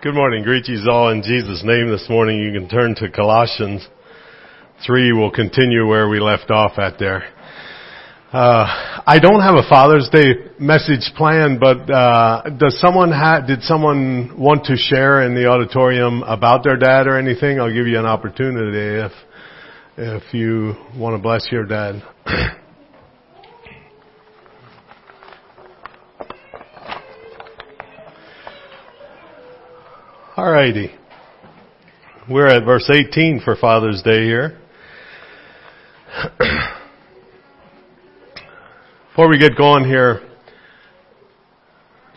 Good morning. Greet you all in Jesus' name this morning. You can turn to Colossians 3. We'll continue where we left off at there. Uh, I don't have a Father's Day message planned, but uh, does someone ha- did someone want to share in the auditorium about their dad or anything? I'll give you an opportunity if if you want to bless your dad. Alrighty. We're at verse 18 for Father's Day here. Before we get going here,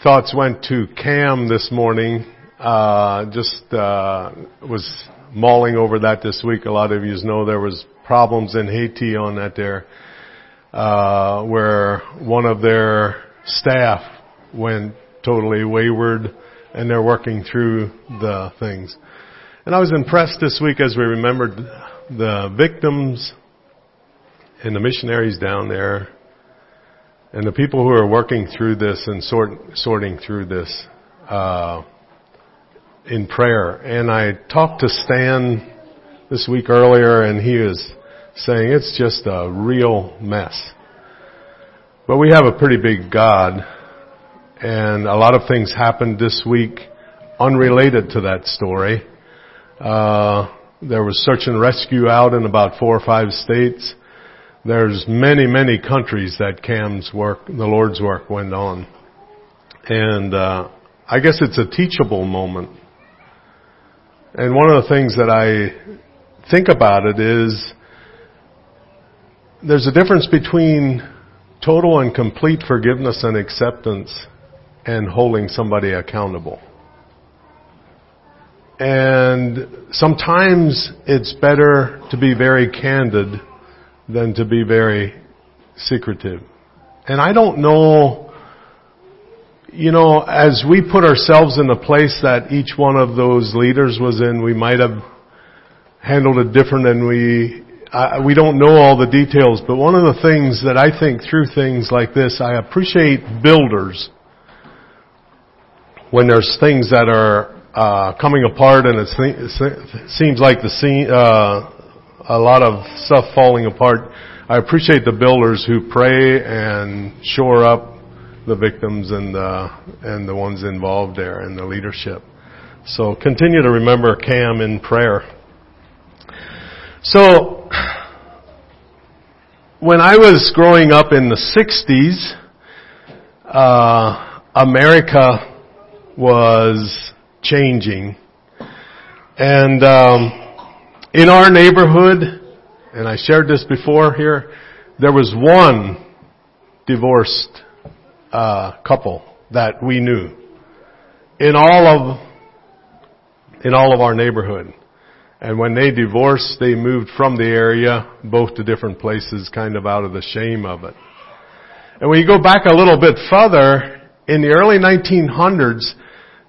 thoughts went to Cam this morning. Uh, just uh, was mulling over that this week. A lot of you know there was problems in Haiti on that there, uh, where one of their staff went totally wayward and they're working through the things. And I was impressed this week as we remembered the victims and the missionaries down there and the people who are working through this and sort, sorting through this uh, in prayer. And I talked to Stan this week earlier, and he was saying it's just a real mess. But we have a pretty big God and a lot of things happened this week unrelated to that story. Uh, there was search and rescue out in about four or five states. There's many, many countries that Cam's work, the Lord's work went on. And, uh, I guess it's a teachable moment. And one of the things that I think about it is there's a difference between total and complete forgiveness and acceptance and holding somebody accountable. And sometimes it's better to be very candid than to be very secretive. And I don't know, you know, as we put ourselves in the place that each one of those leaders was in, we might have handled it different and we, uh, we don't know all the details, but one of the things that I think through things like this, I appreciate builders when there's things that are uh, coming apart and it seems like the scene, uh, a lot of stuff falling apart. I appreciate the builders who pray and shore up the victims and the and the ones involved there and the leadership. So continue to remember Cam in prayer. So when I was growing up in the '60s, uh, America was changing. And um, in our neighborhood, and I shared this before here, there was one divorced uh, couple that we knew in all of in all of our neighborhood. And when they divorced, they moved from the area, both to different places, kind of out of the shame of it. And when you go back a little bit further, in the early 1900s,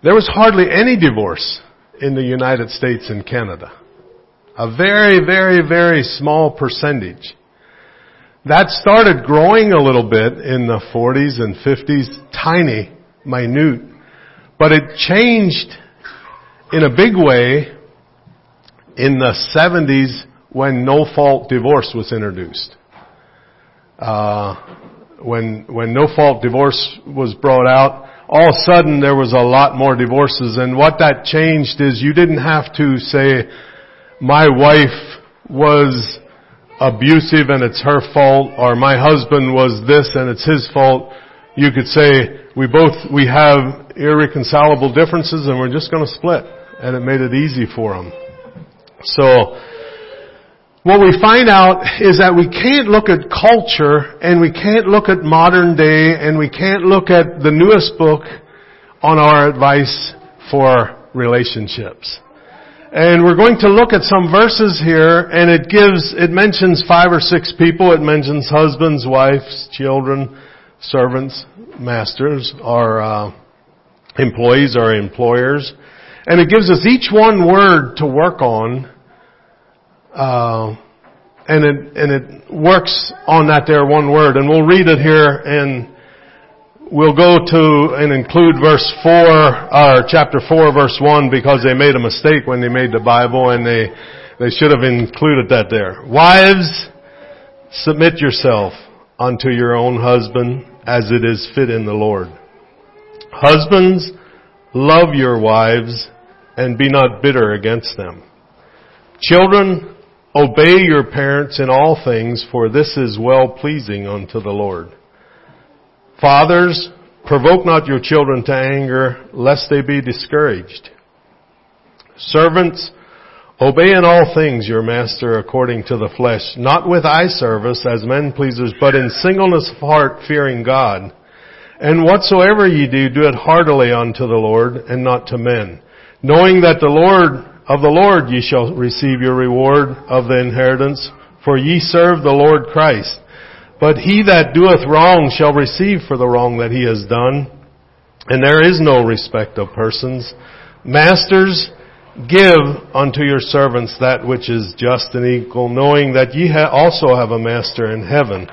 there was hardly any divorce in the United States and Canada. A very, very, very small percentage. That started growing a little bit in the 40s and 50s, tiny, minute, but it changed in a big way in the 70s when no fault divorce was introduced. Uh, when when no fault divorce was brought out, all of a sudden there was a lot more divorces and what that changed is you didn't have to say, my wife was abusive and it's her fault or my husband was this and it's his fault. You could say, we both, we have irreconcilable differences and we're just gonna split. And it made it easy for them. So, what we find out is that we can't look at culture and we can't look at modern day and we can't look at the newest book on our advice for relationships. And we're going to look at some verses here and it gives, it mentions five or six people. It mentions husbands, wives, children, servants, masters, or uh, employees or employers. And it gives us each one word to work on uh, and it and it works on that there one word, and we'll read it here. And we'll go to and include verse 4, or chapter 4 verse 1 because they made a mistake when they made the Bible and they, they should have included that there. Wives, submit yourself unto your own husband as it is fit in the Lord. Husbands, love your wives and be not bitter against them. Children, obey your parents in all things for this is well pleasing unto the Lord. Fathers, provoke not your children to anger lest they be discouraged. Servants, Obey in all things your master according to the flesh, not with eye service as men pleasers, but in singleness of heart fearing God. And whatsoever ye do, do it heartily unto the Lord and not to men, knowing that the Lord, of the Lord ye shall receive your reward of the inheritance, for ye serve the Lord Christ. But he that doeth wrong shall receive for the wrong that he has done, and there is no respect of persons. Masters, Give unto your servants that which is just and equal, knowing that ye also have a master in heaven.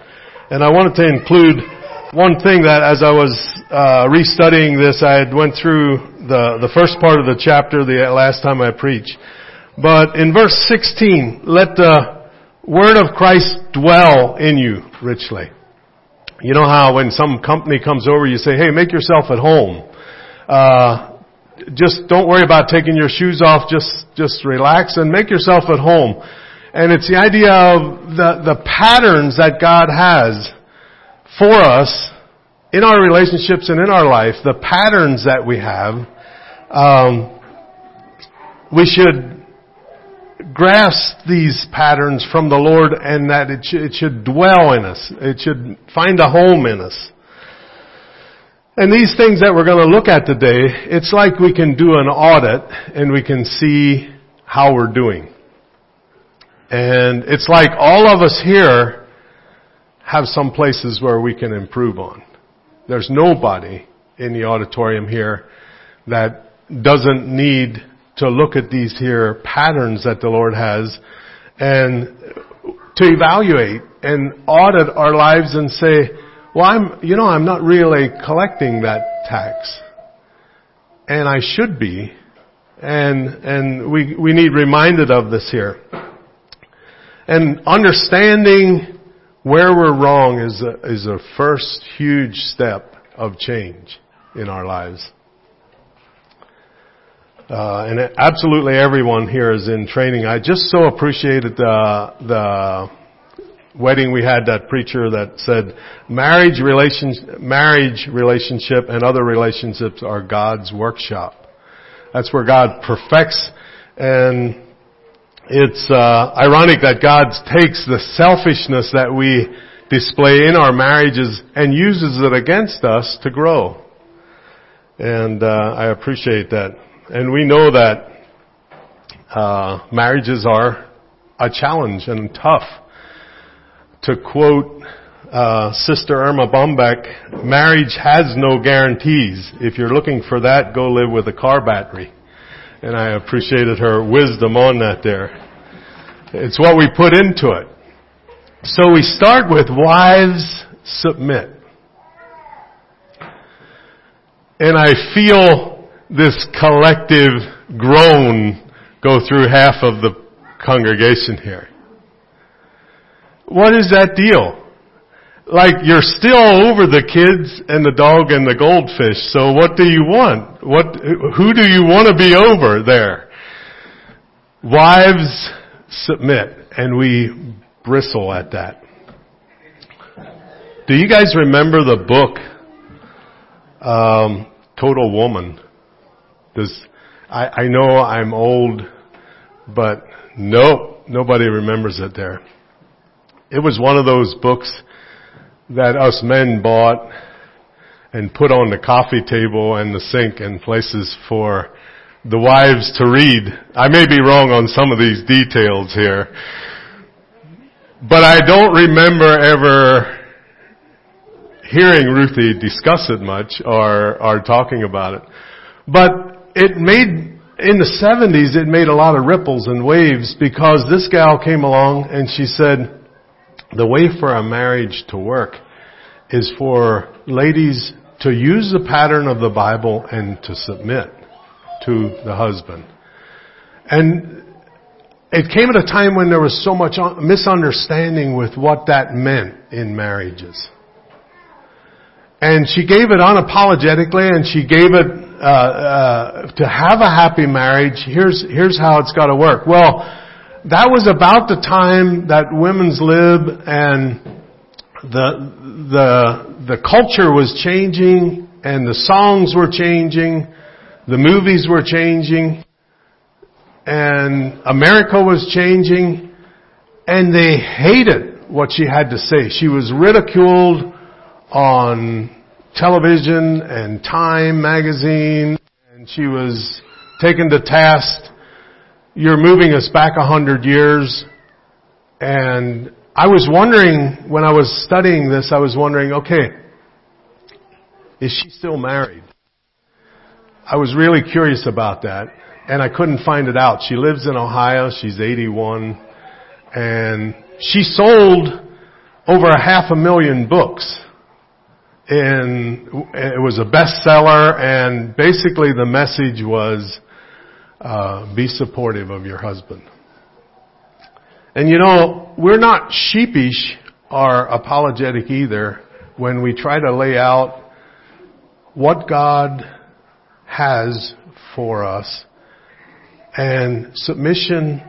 And I wanted to include one thing that as I was uh, restudying this, I had went through the, the first part of the chapter the last time I preached. But in verse 16, let the word of Christ dwell in you richly. You know how when some company comes over, you say, hey, make yourself at home. Uh, just don't worry about taking your shoes off. Just, just relax and make yourself at home. And it's the idea of the, the patterns that God has for us in our relationships and in our life, the patterns that we have, um, we should grasp these patterns from the Lord and that it, sh- it should dwell in us. It should find a home in us. And these things that we're going to look at today, it's like we can do an audit and we can see how we're doing. And it's like all of us here have some places where we can improve on. There's nobody in the auditorium here that doesn't need to look at these here patterns that the Lord has and to evaluate and audit our lives and say, well, I'm, you know, I'm not really collecting that tax. And I should be. And, and we, we need reminded of this here. And understanding where we're wrong is a, is a first huge step of change in our lives. Uh, and absolutely everyone here is in training. I just so appreciated the, the wedding we had that preacher that said marriage relationship, marriage relationship and other relationships are God's workshop. That's where God perfects and it's uh, ironic that God takes the selfishness that we display in our marriages and uses it against us to grow. And uh, I appreciate that. And we know that uh, marriages are a challenge and tough to quote uh, Sister Erma Bombeck, marriage has no guarantees. If you're looking for that, go live with a car battery. And I appreciated her wisdom on that there. It's what we put into it. So we start with wives submit. And I feel this collective groan go through half of the congregation here. What is that deal? Like you're still over the kids and the dog and the goldfish. So what do you want? What, who do you want to be over there? Wives submit and we bristle at that. Do you guys remember the book, um, Total Woman? Does, I, I know I'm old, but nope, nobody remembers it there. It was one of those books that us men bought and put on the coffee table and the sink and places for the wives to read. I may be wrong on some of these details here, but I don't remember ever hearing Ruthie discuss it much or, or talking about it. But it made, in the 70s, it made a lot of ripples and waves because this gal came along and she said, the way for a marriage to work is for ladies to use the pattern of the Bible and to submit to the husband. And it came at a time when there was so much misunderstanding with what that meant in marriages. And she gave it unapologetically and she gave it, uh, uh, to have a happy marriage, here's, here's how it's gotta work. Well, that was about the time that women's lib and the, the, the culture was changing and the songs were changing, the movies were changing, and America was changing, and they hated what she had to say. She was ridiculed on television and Time magazine, and she was taken to task. You're moving us back a hundred years, and I was wondering when I was studying this, I was wondering, okay, is she still married? I was really curious about that, and I couldn't find it out. She lives in Ohio. She's 81, and she sold over a half a million books and it was a bestseller and basically the message was uh, be supportive of your husband. And you know we're not sheepish or apologetic either when we try to lay out what god has for us. And submission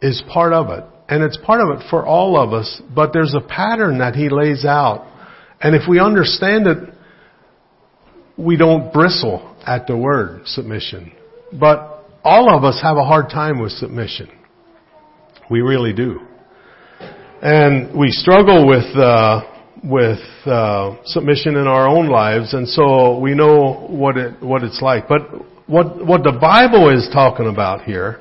is part of it. And it's part of it for all of us but there's a pattern that he lays out and if we understand it, we don't bristle at the word submission. But all of us have a hard time with submission. We really do. And we struggle with, uh, with uh, submission in our own lives, and so we know what it what it's like. But what what the Bible is talking about here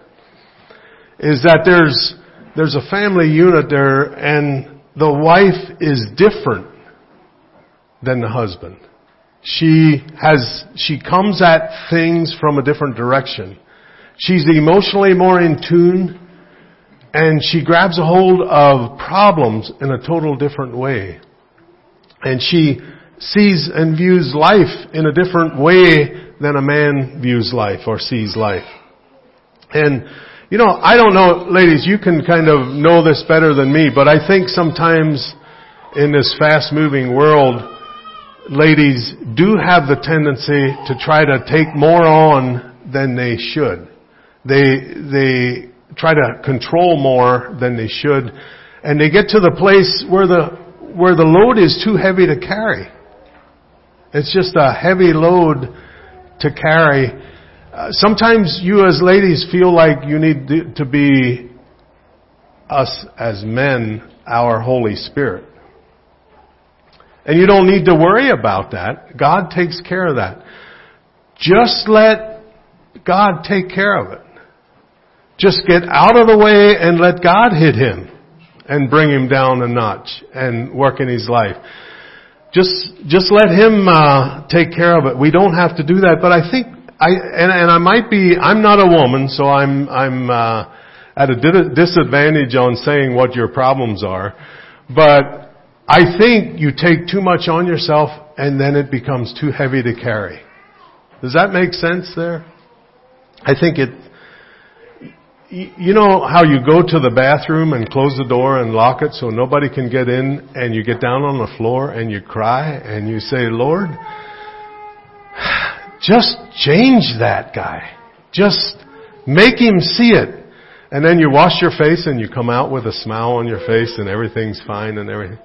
is that there's there's a family unit there, and the wife is different than the husband. She has, she comes at things from a different direction. She's emotionally more in tune and she grabs a hold of problems in a total different way. And she sees and views life in a different way than a man views life or sees life. And, you know, I don't know, ladies, you can kind of know this better than me, but I think sometimes in this fast moving world, ladies do have the tendency to try to take more on than they should. They, they try to control more than they should. And they get to the place where the, where the load is too heavy to carry. It's just a heavy load to carry. Uh, sometimes you as ladies feel like you need to be us as men, our Holy Spirit. And you don't need to worry about that. God takes care of that. Just let God take care of it. Just get out of the way and let God hit him and bring him down a notch and work in his life. Just, just let him uh, take care of it. We don't have to do that, but I think I and, and I might be. I'm not a woman, so I'm I'm uh, at a disadvantage on saying what your problems are. But I think you take too much on yourself and then it becomes too heavy to carry. Does that make sense there? I think it, you know how you go to the bathroom and close the door and lock it so nobody can get in and you get down on the floor and you cry and you say, Lord, just change that guy. Just make him see it. And then you wash your face and you come out with a smile on your face and everything's fine and everything.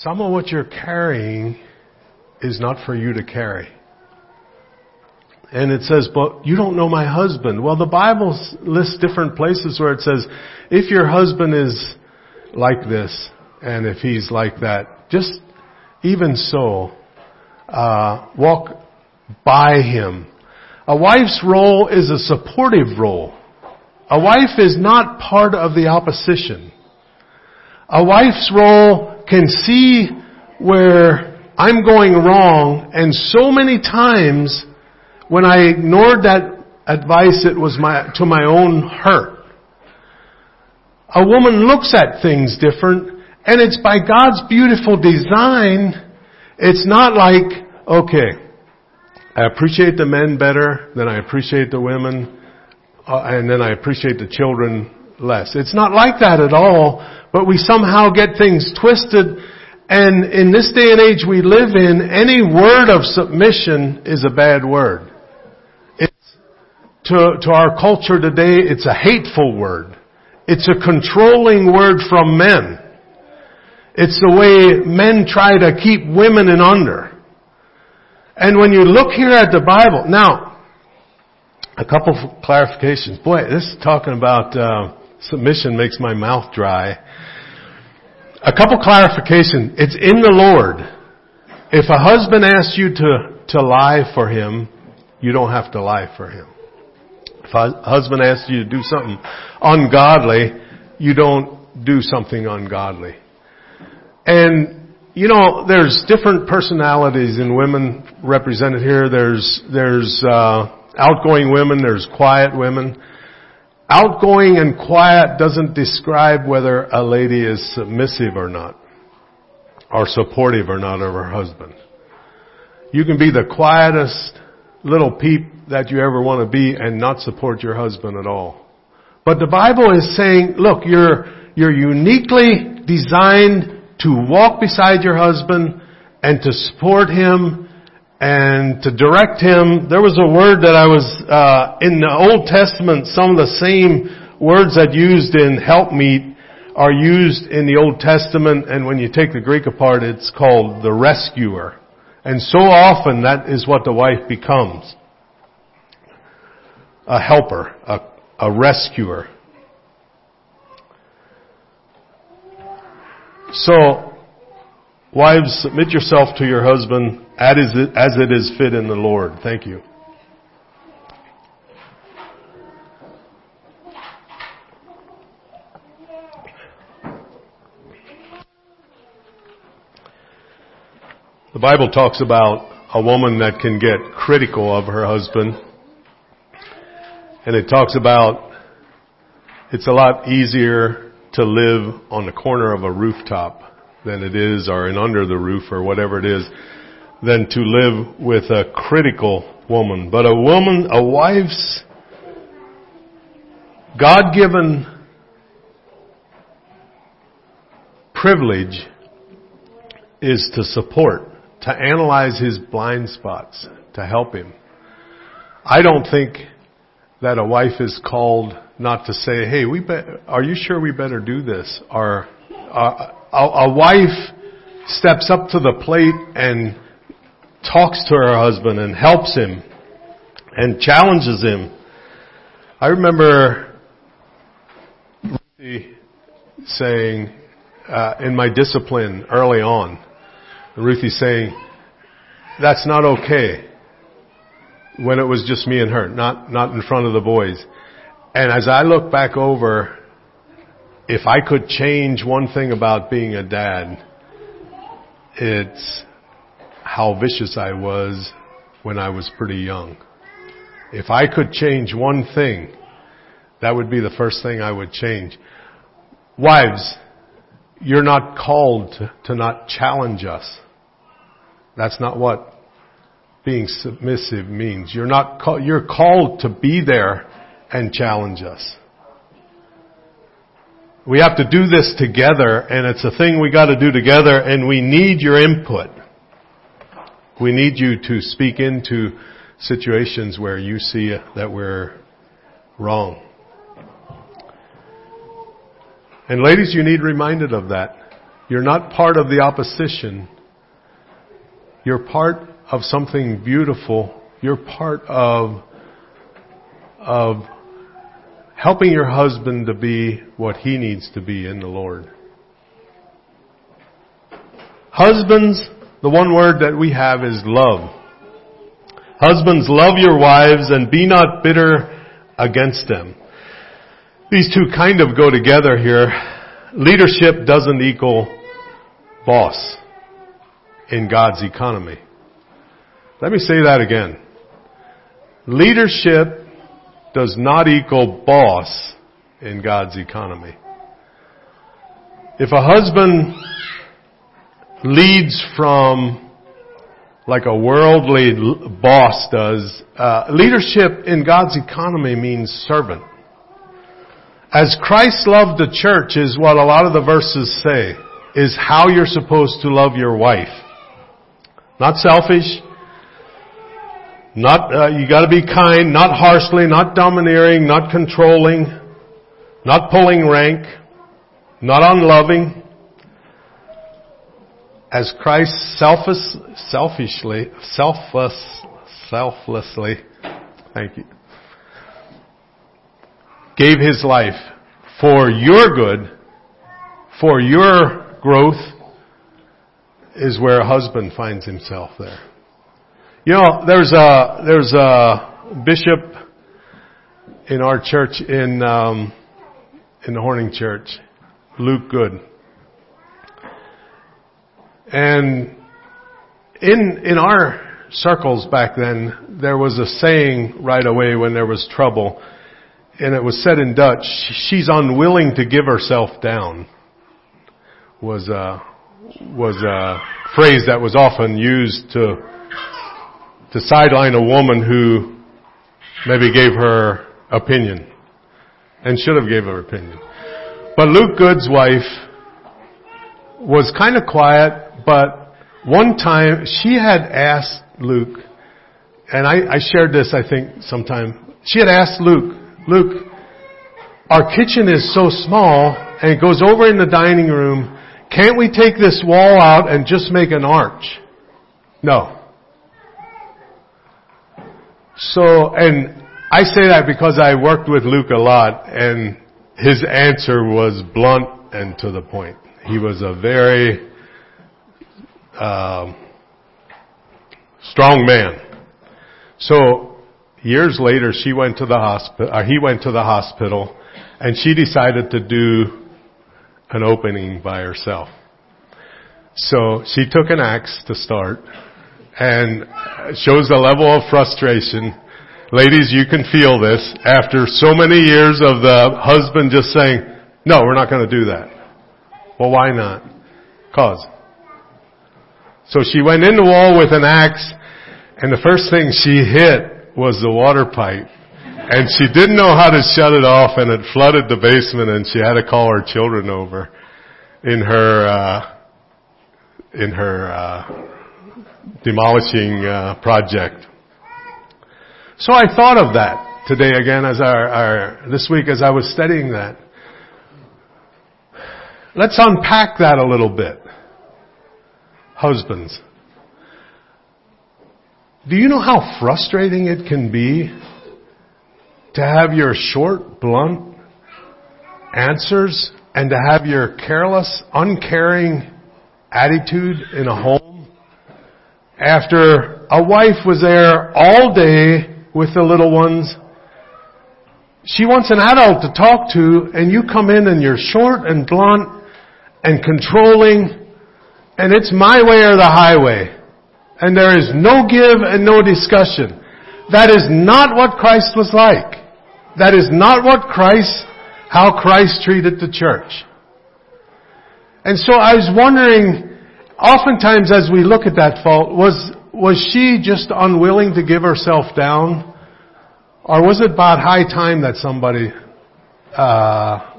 Some of what you're carrying is not for you to carry. And it says, but you don't know my husband. Well, the Bible lists different places where it says, if your husband is like this, and if he's like that, just even so, uh, walk by him. A wife's role is a supportive role. A wife is not part of the opposition. A wife's role can see where I'm going wrong and so many times when I ignored that advice it was my, to my own hurt. A woman looks at things different and it's by God's beautiful design It's not like, okay, I appreciate the men better than I appreciate the women, uh, and then I appreciate the children less. It's not like that at all, but we somehow get things twisted and in this day and age we live in, any word of submission is a bad word. It's, to, to our culture today, it's a hateful word. It's a controlling word from men. It's the way men try to keep women in under. And when you look here at the Bible, now, a couple of clarifications. Boy, this is talking about uh, submission makes my mouth dry. A couple clarification. It's in the Lord. If a husband asks you to, to lie for him, you don't have to lie for him. If a husband asks you to do something ungodly, you don't do something ungodly. And, you know, there's different personalities in women represented here. There's, there's, uh, outgoing women, there's quiet women. Outgoing and quiet doesn't describe whether a lady is submissive or not, or supportive or not of her husband. You can be the quietest little peep that you ever want to be and not support your husband at all. But the Bible is saying, look, you're, you're uniquely designed to walk beside your husband and to support him and to direct him. There was a word that I was, uh, in the Old Testament, some of the same words that used in helpmeet are used in the Old Testament, and when you take the Greek apart, it's called the rescuer. And so often that is what the wife becomes. A helper, a, a rescuer. So, wives, submit yourself to your husband as it is fit in the Lord. Thank you. The Bible talks about a woman that can get critical of her husband. And it talks about it's a lot easier to live on the corner of a rooftop than it is or in under the roof or whatever it is than to live with a critical woman. But a woman, a wife's God-given privilege is to support, to analyze his blind spots, to help him. I don't think that a wife is called not to say, "Hey, we be- are you sure we better do this?" Or uh, a, a wife steps up to the plate and talks to her husband and helps him and challenges him. I remember Ruthie saying uh, in my discipline early on, Ruthie saying, "That's not okay." When it was just me and her, not not in front of the boys. And as I look back over, if I could change one thing about being a dad, it's how vicious I was when I was pretty young. If I could change one thing, that would be the first thing I would change. Wives, you're not called to, to not challenge us. That's not what being submissive means. You're not call, you're called to be there and challenge us. We have to do this together and it's a thing we gotta do together and we need your input. We need you to speak into situations where you see that we're wrong. And ladies, you need reminded of that. You're not part of the opposition. You're part of something beautiful. You're part of, of helping your husband to be what he needs to be in the Lord. Husbands, the one word that we have is love. Husbands, love your wives and be not bitter against them. These two kind of go together here. Leadership doesn't equal boss in God's economy. Let me say that again. Leadership does not equal boss in God's economy. If a husband leads from like a worldly boss does. Uh, leadership in God's economy means servant. As Christ loved the church is what a lot of the verses say, is how you're supposed to love your wife. Not selfish, not, uh, you gotta be kind, not harshly, not domineering, not controlling, not pulling rank, not unloving. As Christ selfish, selfishly, selfless, selflessly, thank you, gave His life for your good, for your growth, is where a husband finds himself there. You know, there's a there's a bishop in our church in um, in the Horning Church, Luke Good, and in in our circles back then, there was a saying right away when there was trouble, and it was said in Dutch: "She's unwilling to give herself down." Was a was a phrase that was often used to to sideline a woman who maybe gave her opinion and should have gave her opinion. But Luke Good's wife was kind of quiet, but one time she had asked Luke, and I, I shared this I think sometime, she had asked Luke, Luke, our kitchen is so small and it goes over in the dining room, can't we take this wall out and just make an arch? No. So, and I say that because I worked with Luke a lot and his answer was blunt and to the point. He was a very um, strong man. So years later, she went to the hospital. Uh, he went to the hospital, and she decided to do an opening by herself. So she took an axe to start, and shows a level of frustration. Ladies, you can feel this after so many years of the husband just saying, no, we're not going to do that. Well, why not? Cause. So she went in the wall with an axe and the first thing she hit was the water pipe. And she didn't know how to shut it off and it flooded the basement and she had to call her children over in her, uh, in her, uh, demolishing uh, project. So I thought of that today again as our, our, this week as I was studying that. Let's unpack that a little bit. Husbands. Do you know how frustrating it can be to have your short, blunt answers and to have your careless, uncaring attitude in a home? after a wife was there all day with the little ones, she wants an adult to talk to and you come in and you're short and blunt and controlling and it's my way or the highway. And there is no give and no discussion. That is not what Christ was like. That is not what Christ, how Christ treated the church. And so I was wondering, oftentimes as we look at that fault, was, was she just unwilling to give herself down? Or was it about high time that somebody, uh,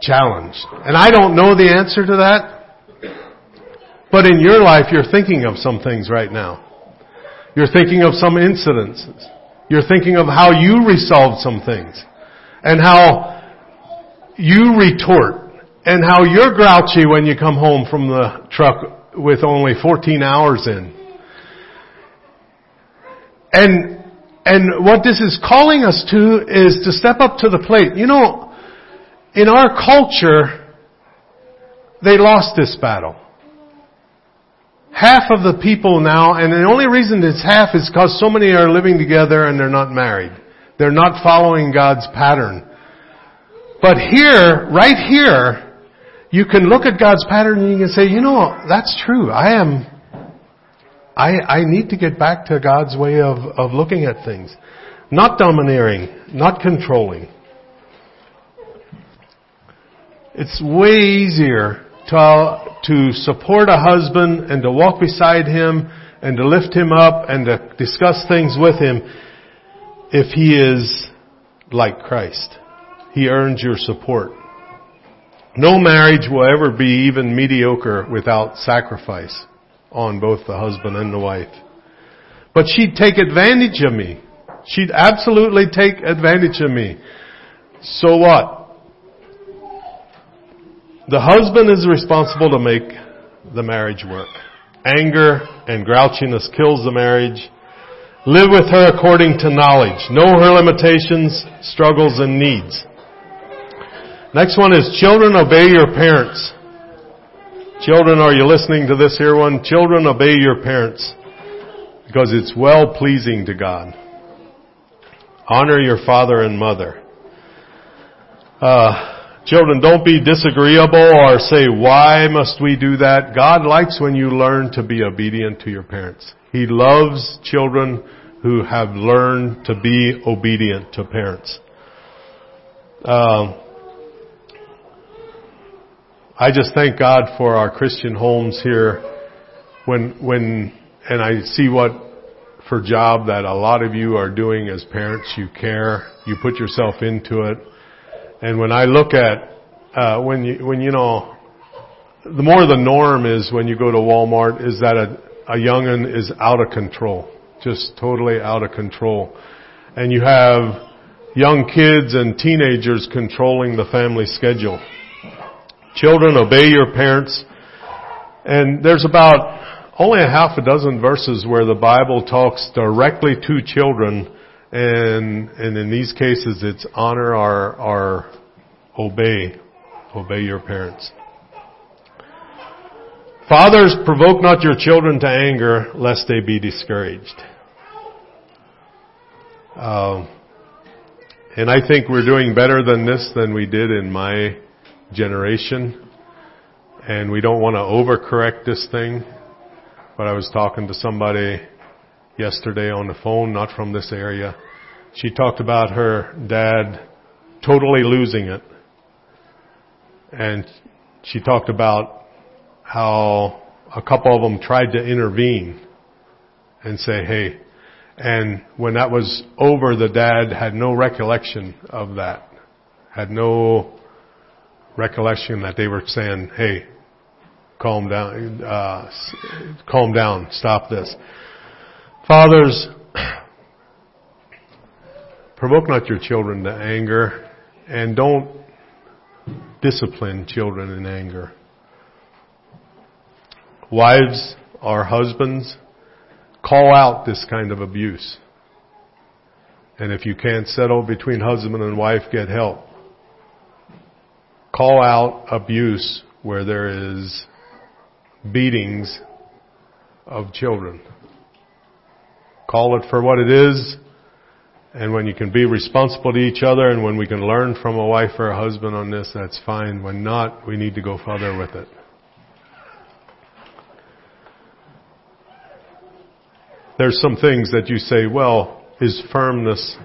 challenged? And I don't know the answer to that. But in your life, you're thinking of some things right now. You're thinking of some incidences. You're thinking of how you resolved some things. And how you retort. And how you're grouchy when you come home from the truck with only 14 hours in. And, and what this is calling us to is to step up to the plate. You know, in our culture, they lost this battle. Half of the people now, and the only reason it's half is because so many are living together and they're not married. They're not following God's pattern. But here, right here, you can look at God's pattern and you can say, you know, that's true. I am, I, I need to get back to God's way of, of looking at things. Not domineering, not controlling. It's way easier to, to support a husband and to walk beside him and to lift him up and to discuss things with him if he is like Christ. He earns your support. No marriage will ever be even mediocre without sacrifice on both the husband and the wife. But she'd take advantage of me. She'd absolutely take advantage of me. So what? The husband is responsible to make the marriage work. Anger and grouchiness kills the marriage. Live with her according to knowledge. Know her limitations, struggles, and needs. Next one is children obey your parents. Children, are you listening to this here one? Children obey your parents because it's well pleasing to God. Honor your father and mother. Uh, children, don't be disagreeable or say, why must we do that? God likes when you learn to be obedient to your parents. He loves children who have learned to be obedient to parents. Um, I just thank God for our Christian homes here. When, when, and I see what for job that a lot of you are doing as parents. You care. You put yourself into it. And when I look at, uh, when you, when you know, the more the norm is when you go to Walmart is that a, a youngin is out of control. Just totally out of control. And you have young kids and teenagers controlling the family schedule. Children, obey your parents. And there's about only a half a dozen verses where the Bible talks directly to children and, and in these cases it's honor or, or obey, obey your parents. Fathers, provoke not your children to anger lest they be discouraged. Um, and I think we're doing better than this than we did in my generation. And we don't want to overcorrect this thing. But I was talking to somebody yesterday on the phone, not from this area. She talked about her dad totally losing it. And she talked about how a couple of them tried to intervene and say, hey, and when that was over, the dad had no recollection of that, had no recollection that they were saying, hey, calm down, uh, calm down, stop this. Fathers, provoke not your children to anger and don't discipline children in anger. Wives or husbands, call out this kind of abuse. And if you can't settle between husband and wife, get help call out abuse where there is beatings of children. Call it for what it is, and when you can be responsible to each other and when we can learn from a wife or a husband on this, that's fine. When not, we need to go further with it. There's some things that you say, well, is firmness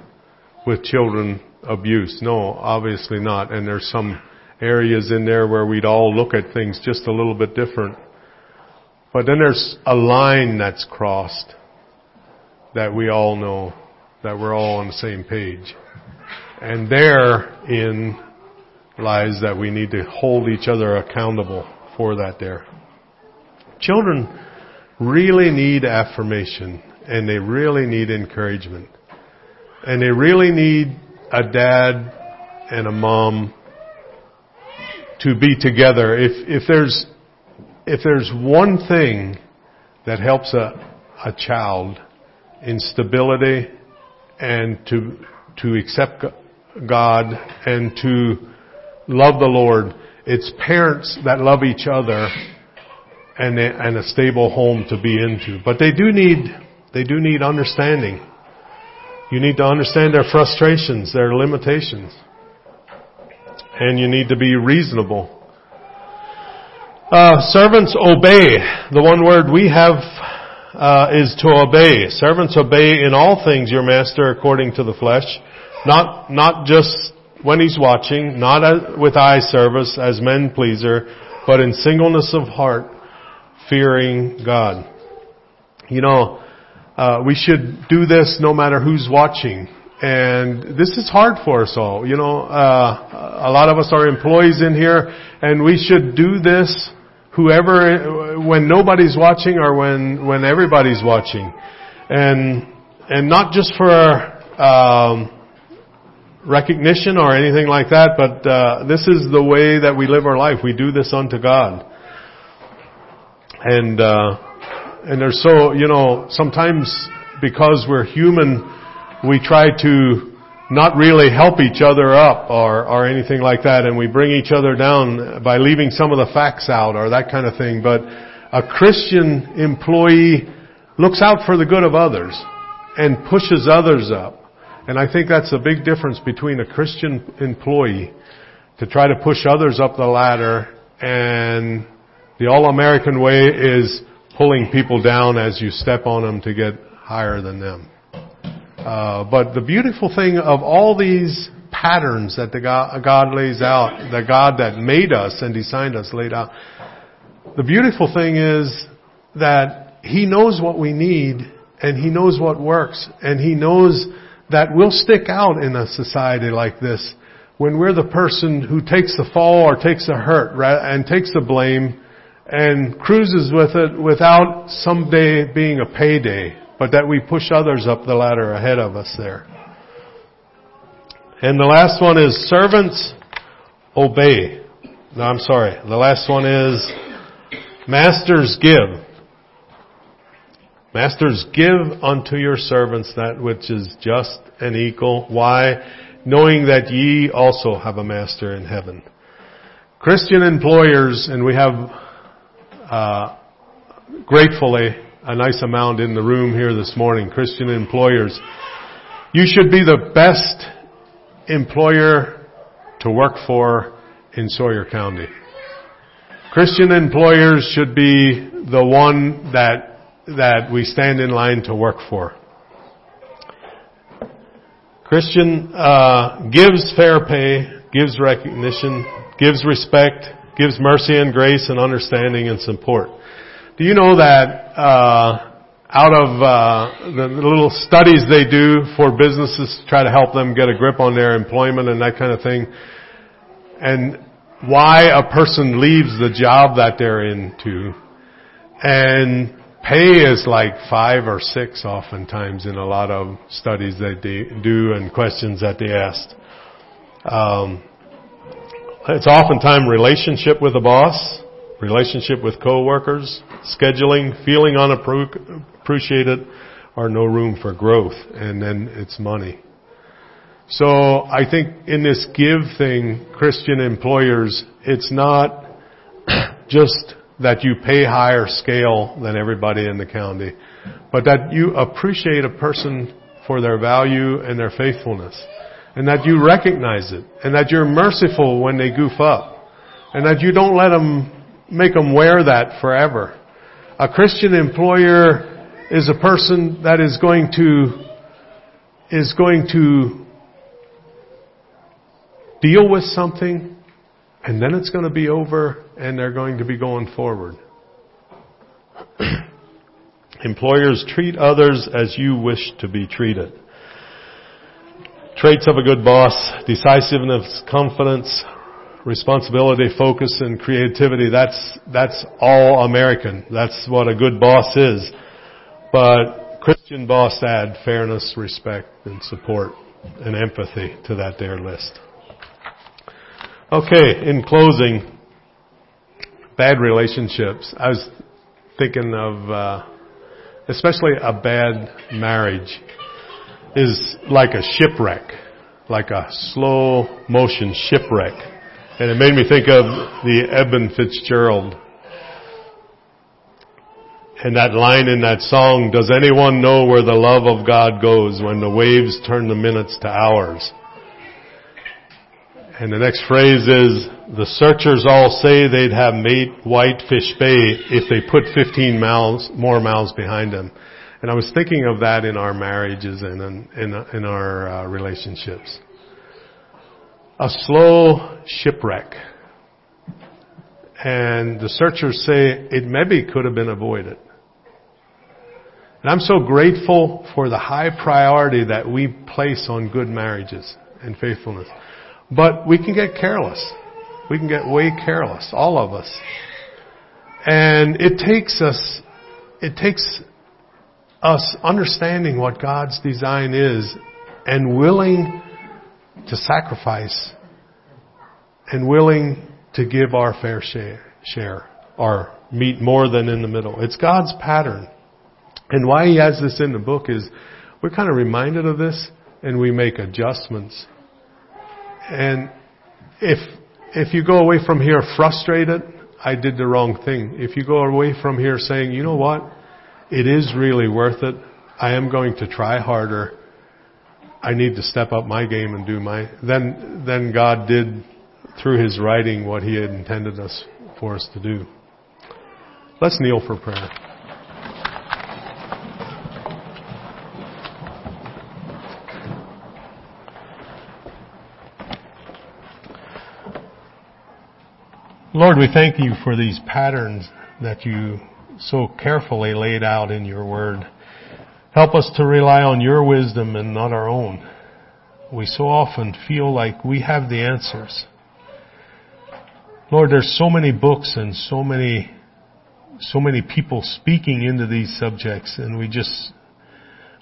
with children abuse? No, obviously not. And there's some areas in there where we'd all look at things just a little bit different. But then there's a line that's crossed that we all know that we're all on the same page. And therein lies that we need to hold each other accountable for that there. Children really need affirmation and they really need encouragement. And they really need a dad and a mom to be together. If, if there's, if there's one thing that helps a, a child in stability and to, to accept God and to love the Lord, it's parents that love each other and, and a stable home to be into. But they do need, they do need understanding. You need to understand their frustrations, their limitations and you need to be reasonable. Uh, servants obey. The one word we have uh, is to obey. Servants obey in all things your master according to the flesh, not not just when he's watching, not as, with eye service as men pleaser, but in singleness of heart, fearing God. you know, uh, we should do this no matter who's watching. And this is hard for us all. You know, uh, a lot of us are employees in here, and we should do this whoever, when nobody's watching or when, when everybody's watching. And, and not just for, um, recognition or anything like that, but, uh, this is the way that we live our life. We do this unto God. And, uh, and there's so, you know, sometimes because we're human, we try to not really help each other up or, or anything like that and we bring each other down by leaving some of the facts out or that kind of thing. But a Christian employee looks out for the good of others and pushes others up. And I think that's a big difference between a Christian employee to try to push others up the ladder and the all-American way is pulling people down as you step on them to get higher than them. Uh, but the beautiful thing of all these patterns that the God, God lays out, the God that made us and designed us laid out, the beautiful thing is that He knows what we need and He knows what works and He knows that we'll stick out in a society like this when we're the person who takes the fall or takes the hurt and takes the blame and cruises with it without someday being a payday but that we push others up the ladder ahead of us there. And the last one is servants obey. No, I'm sorry. The last one is masters give. Masters give unto your servants that which is just and equal. Why? Knowing that ye also have a master in heaven. Christian employers, and we have uh, gratefully a nice amount in the room here this morning, Christian employers. You should be the best employer to work for in Sawyer County. Christian employers should be the one that, that we stand in line to work for. Christian uh, gives fair pay, gives recognition, gives respect, gives mercy and grace and understanding and support. Do you know that uh, out of uh, the little studies they do for businesses to try to help them get a grip on their employment and that kind of thing, and why a person leaves the job that they're into, and pay is like five or six oftentimes in a lot of studies that they do and questions that they asked. Um, it's oftentimes relationship with the boss relationship with coworkers, scheduling, feeling unappreciated, or no room for growth, and then it's money. So I think in this give thing, Christian employers, it's not just that you pay higher scale than everybody in the county, but that you appreciate a person for their value and their faithfulness. And that you recognize it. And that you're merciful when they goof up. And that you don't let them make them wear that forever. A Christian employer is a person that is going to, is going to deal with something and then it's going to be over and they're going to be going forward. Employers treat others as you wish to be treated. Traits of a good boss, decisiveness, confidence, responsibility, focus, and creativity, that's, that's all American. That's what a good boss is. But Christian boss add fairness, respect, and support and empathy to that there list. Okay, in closing, bad relationships. I was thinking of, uh, especially a bad marriage is like a shipwreck, like a slow motion shipwreck. And it made me think of the Eben Fitzgerald. And that line in that song, does anyone know where the love of God goes when the waves turn the minutes to hours? And the next phrase is, the searchers all say they'd have made Whitefish Bay if they put 15 miles, more miles behind them. And I was thinking of that in our marriages and in, in, in our uh, relationships a slow shipwreck. And the searchers say it maybe could have been avoided. And I'm so grateful for the high priority that we place on good marriages and faithfulness. But we can get careless. We can get way careless, all of us. And it takes us, it takes us understanding what God's design is and willing to sacrifice and willing to give our fair share, share or meet more than in the middle. It's God's pattern. And why he has this in the book is we're kind of reminded of this and we make adjustments. And if, if you go away from here frustrated, I did the wrong thing. If you go away from here saying, you know what? It is really worth it. I am going to try harder. I need to step up my game and do my, then, then God did through His writing what He had intended us for us to do. Let's kneel for prayer. Lord, we thank you for these patterns that you so carefully laid out in your word. Help us to rely on your wisdom and not our own. We so often feel like we have the answers. Lord, there's so many books and so many, so many people speaking into these subjects and we just,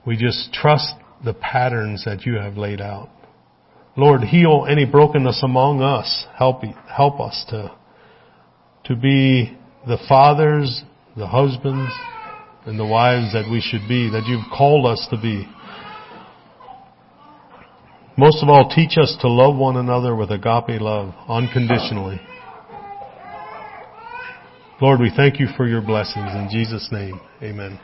we just trust the patterns that you have laid out. Lord, heal any brokenness among us. Help, help us to to be the fathers, the husbands, and the wives that we should be, that you've called us to be. Most of all, teach us to love one another with agape love, unconditionally. Lord, we thank you for your blessings. In Jesus' name, amen.